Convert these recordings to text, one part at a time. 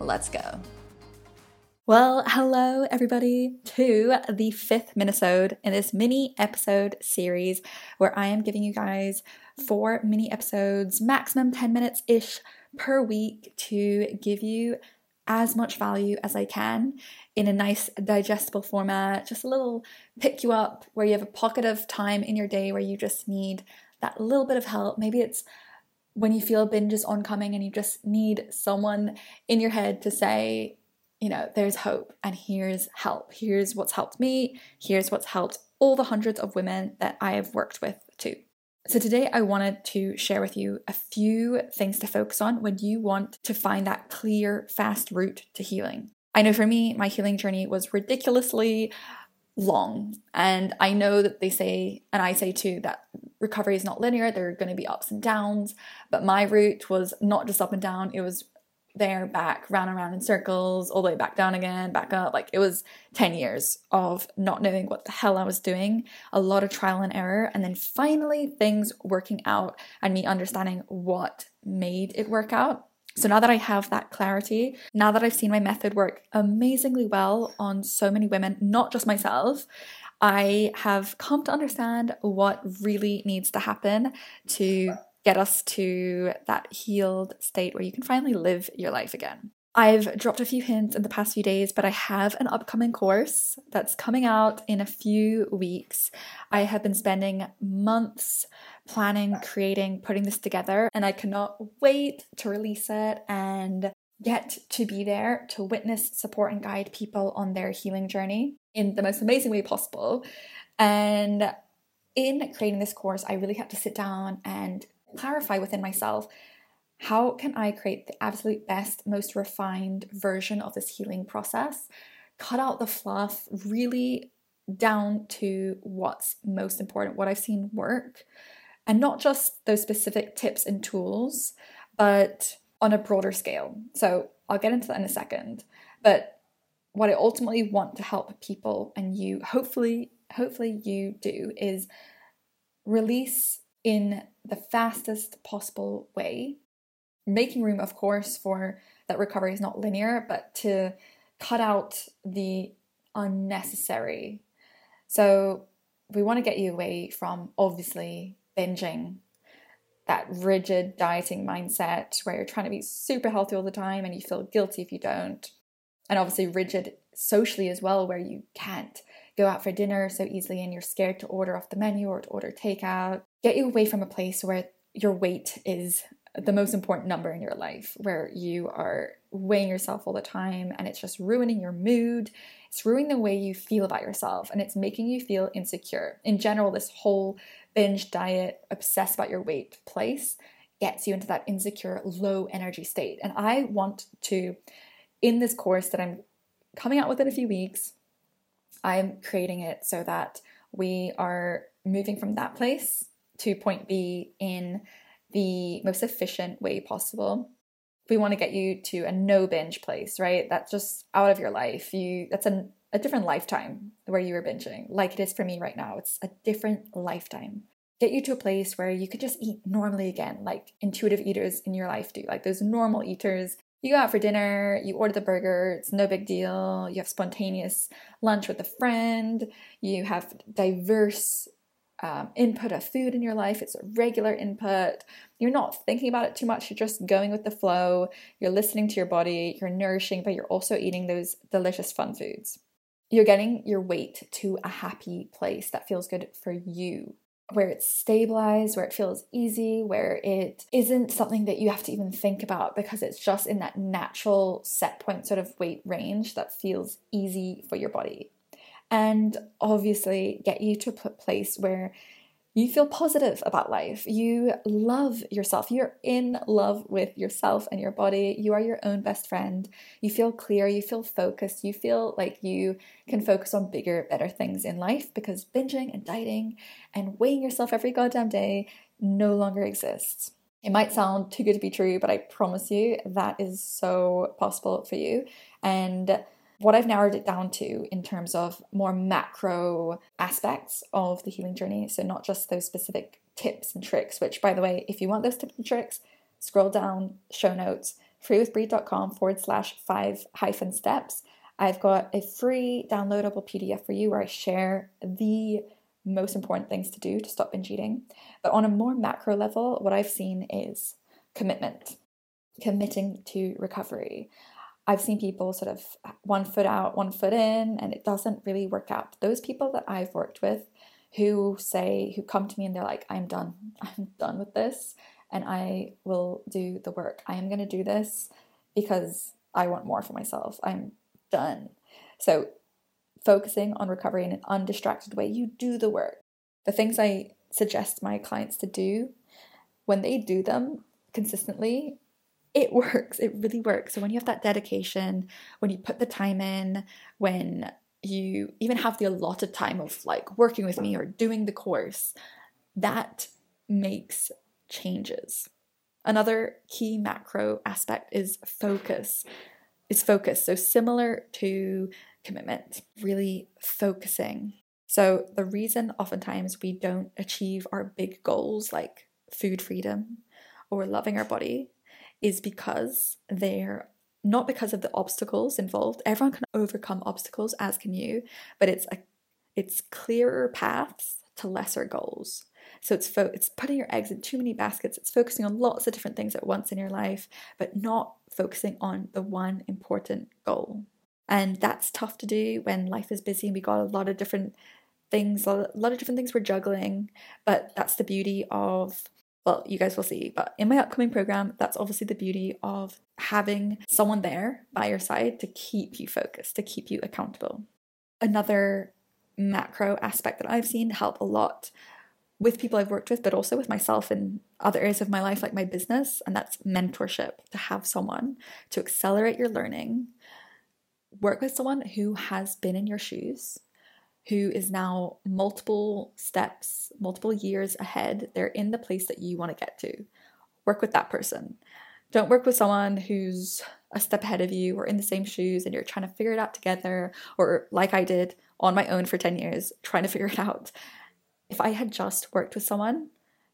Let's go. Well, hello everybody to the fifth minisode in this mini episode series where I am giving you guys four mini episodes, maximum 10 minutes ish per week to give you as much value as I can in a nice digestible format, just a little pick you up where you have a pocket of time in your day where you just need that little bit of help. Maybe it's when you feel binge is oncoming and you just need someone in your head to say, you know, there's hope and here's help. Here's what's helped me. Here's what's helped all the hundreds of women that I have worked with too. So, today I wanted to share with you a few things to focus on when you want to find that clear, fast route to healing. I know for me, my healing journey was ridiculously long. And I know that they say, and I say too, that recovery is not linear. There are going to be ups and downs. But my route was not just up and down, it was there, back, round and round in circles, all the way back down again, back up. Like it was 10 years of not knowing what the hell I was doing, a lot of trial and error, and then finally things working out and me understanding what made it work out. So now that I have that clarity, now that I've seen my method work amazingly well on so many women, not just myself, I have come to understand what really needs to happen to get us to that healed state where you can finally live your life again. I've dropped a few hints in the past few days, but I have an upcoming course that's coming out in a few weeks. I have been spending months planning, creating, putting this together, and I cannot wait to release it and get to be there to witness, support, and guide people on their healing journey in the most amazing way possible. And in creating this course, I really had to sit down and clarify within myself how can I create the absolute best, most refined version of this healing process? Cut out the fluff, really down to what's most important, what I've seen work, and not just those specific tips and tools, but on a broader scale. So I'll get into that in a second. But what I ultimately want to help people and you, hopefully, hopefully you do, is release in the fastest possible way, making room, of course, for that recovery is not linear, but to cut out the unnecessary. So we want to get you away from obviously binging, that rigid dieting mindset where you're trying to be super healthy all the time and you feel guilty if you don't. And obviously, rigid socially as well, where you can't go out for dinner so easily and you're scared to order off the menu or to order takeout. Get you away from a place where your weight is the most important number in your life, where you are weighing yourself all the time and it's just ruining your mood. It's ruining the way you feel about yourself and it's making you feel insecure. In general, this whole binge diet, obsess about your weight place gets you into that insecure, low energy state. And I want to, in this course that I'm coming out with in a few weeks, I'm creating it so that we are moving from that place to point B in the most efficient way possible. We want to get you to a no binge place, right? That's just out of your life. You that's a, a different lifetime where you were binging, like it is for me right now. It's a different lifetime. Get you to a place where you could just eat normally again, like intuitive eaters in your life do, like those normal eaters you go out for dinner, you order the burger, it's no big deal. You have spontaneous lunch with a friend, you have diverse um, input of food in your life, it's a regular input. You're not thinking about it too much, you're just going with the flow, you're listening to your body, you're nourishing, but you're also eating those delicious fun foods. You're getting your weight to a happy place that feels good for you where it's stabilized, where it feels easy, where it isn't something that you have to even think about because it's just in that natural set point sort of weight range that feels easy for your body. And obviously, get you to a place where you feel positive about life. You love yourself. You're in love with yourself and your body. You are your own best friend. You feel clear. You feel focused. You feel like you can focus on bigger, better things in life because binging and dieting and weighing yourself every goddamn day no longer exists. It might sound too good to be true, but I promise you that is so possible for you. And what I've narrowed it down to in terms of more macro aspects of the healing journey. So, not just those specific tips and tricks, which, by the way, if you want those tips and tricks, scroll down, show notes, freewithbreed.com forward slash five hyphen steps. I've got a free downloadable PDF for you where I share the most important things to do to stop binge eating. But on a more macro level, what I've seen is commitment, committing to recovery. I've seen people sort of one foot out, one foot in, and it doesn't really work out. Those people that I've worked with who say, who come to me and they're like, I'm done. I'm done with this and I will do the work. I am going to do this because I want more for myself. I'm done. So, focusing on recovery in an undistracted way, you do the work. The things I suggest my clients to do, when they do them consistently, it works. It really works. So when you have that dedication, when you put the time in, when you even have the allotted time of like working with me or doing the course, that makes changes. Another key macro aspect is focus. Is focus. So similar to commitment, really focusing. So the reason oftentimes we don't achieve our big goals like food freedom or loving our body is because they're not because of the obstacles involved. Everyone can overcome obstacles, as can you, but it's a it's clearer paths to lesser goals. So it's fo- it's putting your eggs in too many baskets. It's focusing on lots of different things at once in your life, but not focusing on the one important goal. And that's tough to do when life is busy and we got a lot of different things, a lot of different things we're juggling. But that's the beauty of well, you guys will see. But in my upcoming program, that's obviously the beauty of having someone there by your side to keep you focused, to keep you accountable. Another macro aspect that I've seen help a lot with people I've worked with, but also with myself in other areas of my life, like my business, and that's mentorship to have someone to accelerate your learning, work with someone who has been in your shoes who is now multiple steps, multiple years ahead. They're in the place that you want to get to. Work with that person. Don't work with someone who's a step ahead of you or in the same shoes and you're trying to figure it out together, or like I did on my own for 10 years, trying to figure it out. If I had just worked with someone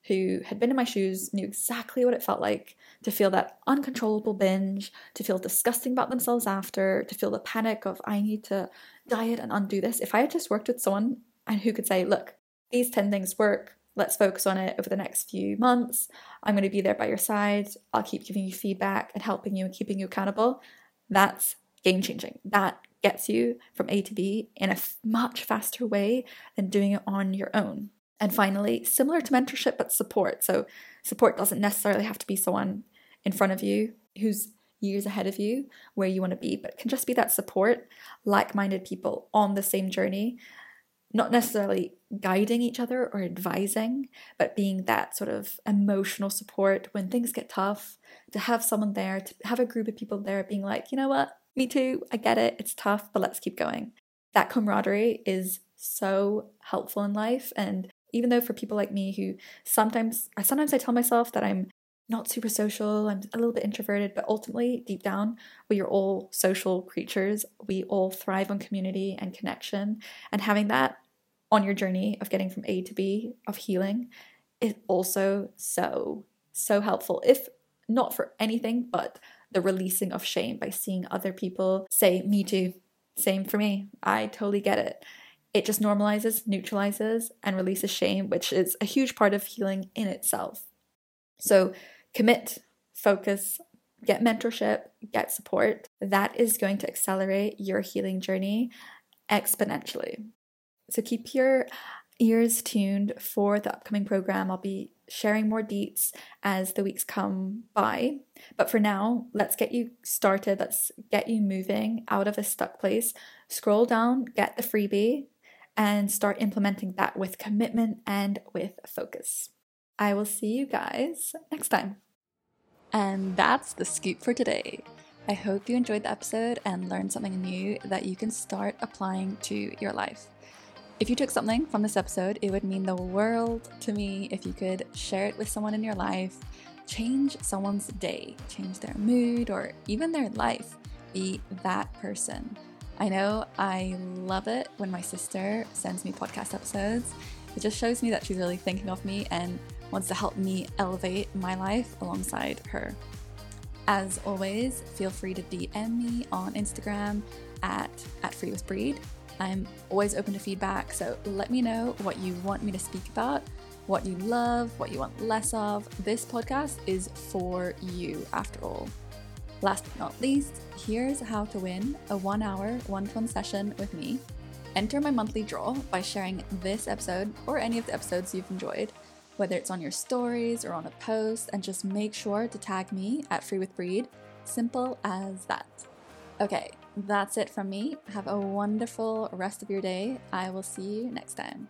who had been in my shoes, knew exactly what it felt like to feel that uncontrollable binge, to feel disgusting about themselves after, to feel the panic of, I need to diet and undo this. If I had just worked with someone and who could say, look, these 10 things work, let's focus on it over the next few months. I'm going to be there by your side. I'll keep giving you feedback and helping you and keeping you accountable. That's game changing. That gets you from A to B in a f- much faster way than doing it on your own. And finally, similar to mentorship, but support. So, support doesn't necessarily have to be someone in front of you who's years ahead of you where you want to be, but it can just be that support, like minded people on the same journey, not necessarily guiding each other or advising, but being that sort of emotional support when things get tough, to have someone there, to have a group of people there being like, you know what, me too, I get it, it's tough, but let's keep going. That camaraderie is so helpful in life. And even though for people like me who sometimes sometimes I tell myself that I'm not super social, I'm a little bit introverted, but ultimately, deep down, we are all social creatures. We all thrive on community and connection. And having that on your journey of getting from A to B, of healing, is also so, so helpful. If not for anything but the releasing of shame by seeing other people say, Me too, same for me, I totally get it it just normalizes, neutralizes, and releases shame, which is a huge part of healing in itself. So, commit, focus, get mentorship, get support. That is going to accelerate your healing journey exponentially. So, keep your ears tuned for the upcoming program. I'll be sharing more deets as the weeks come by. But for now, let's get you started. Let's get you moving out of a stuck place. Scroll down, get the freebie, and start implementing that with commitment and with focus. I will see you guys next time. And that's the scoop for today. I hope you enjoyed the episode and learned something new that you can start applying to your life. If you took something from this episode, it would mean the world to me if you could share it with someone in your life, change someone's day, change their mood, or even their life. Be that person. I know I love it when my sister sends me podcast episodes. It just shows me that she's really thinking of me and wants to help me elevate my life alongside her. As always, feel free to DM me on Instagram at, at Free with Breed. I'm always open to feedback, so let me know what you want me to speak about, what you love, what you want less of. This podcast is for you, after all. Last but not least, here's how to win a one hour one to one session with me. Enter my monthly draw by sharing this episode or any of the episodes you've enjoyed, whether it's on your stories or on a post, and just make sure to tag me at Free with Breed. Simple as that. Okay, that's it from me. Have a wonderful rest of your day. I will see you next time.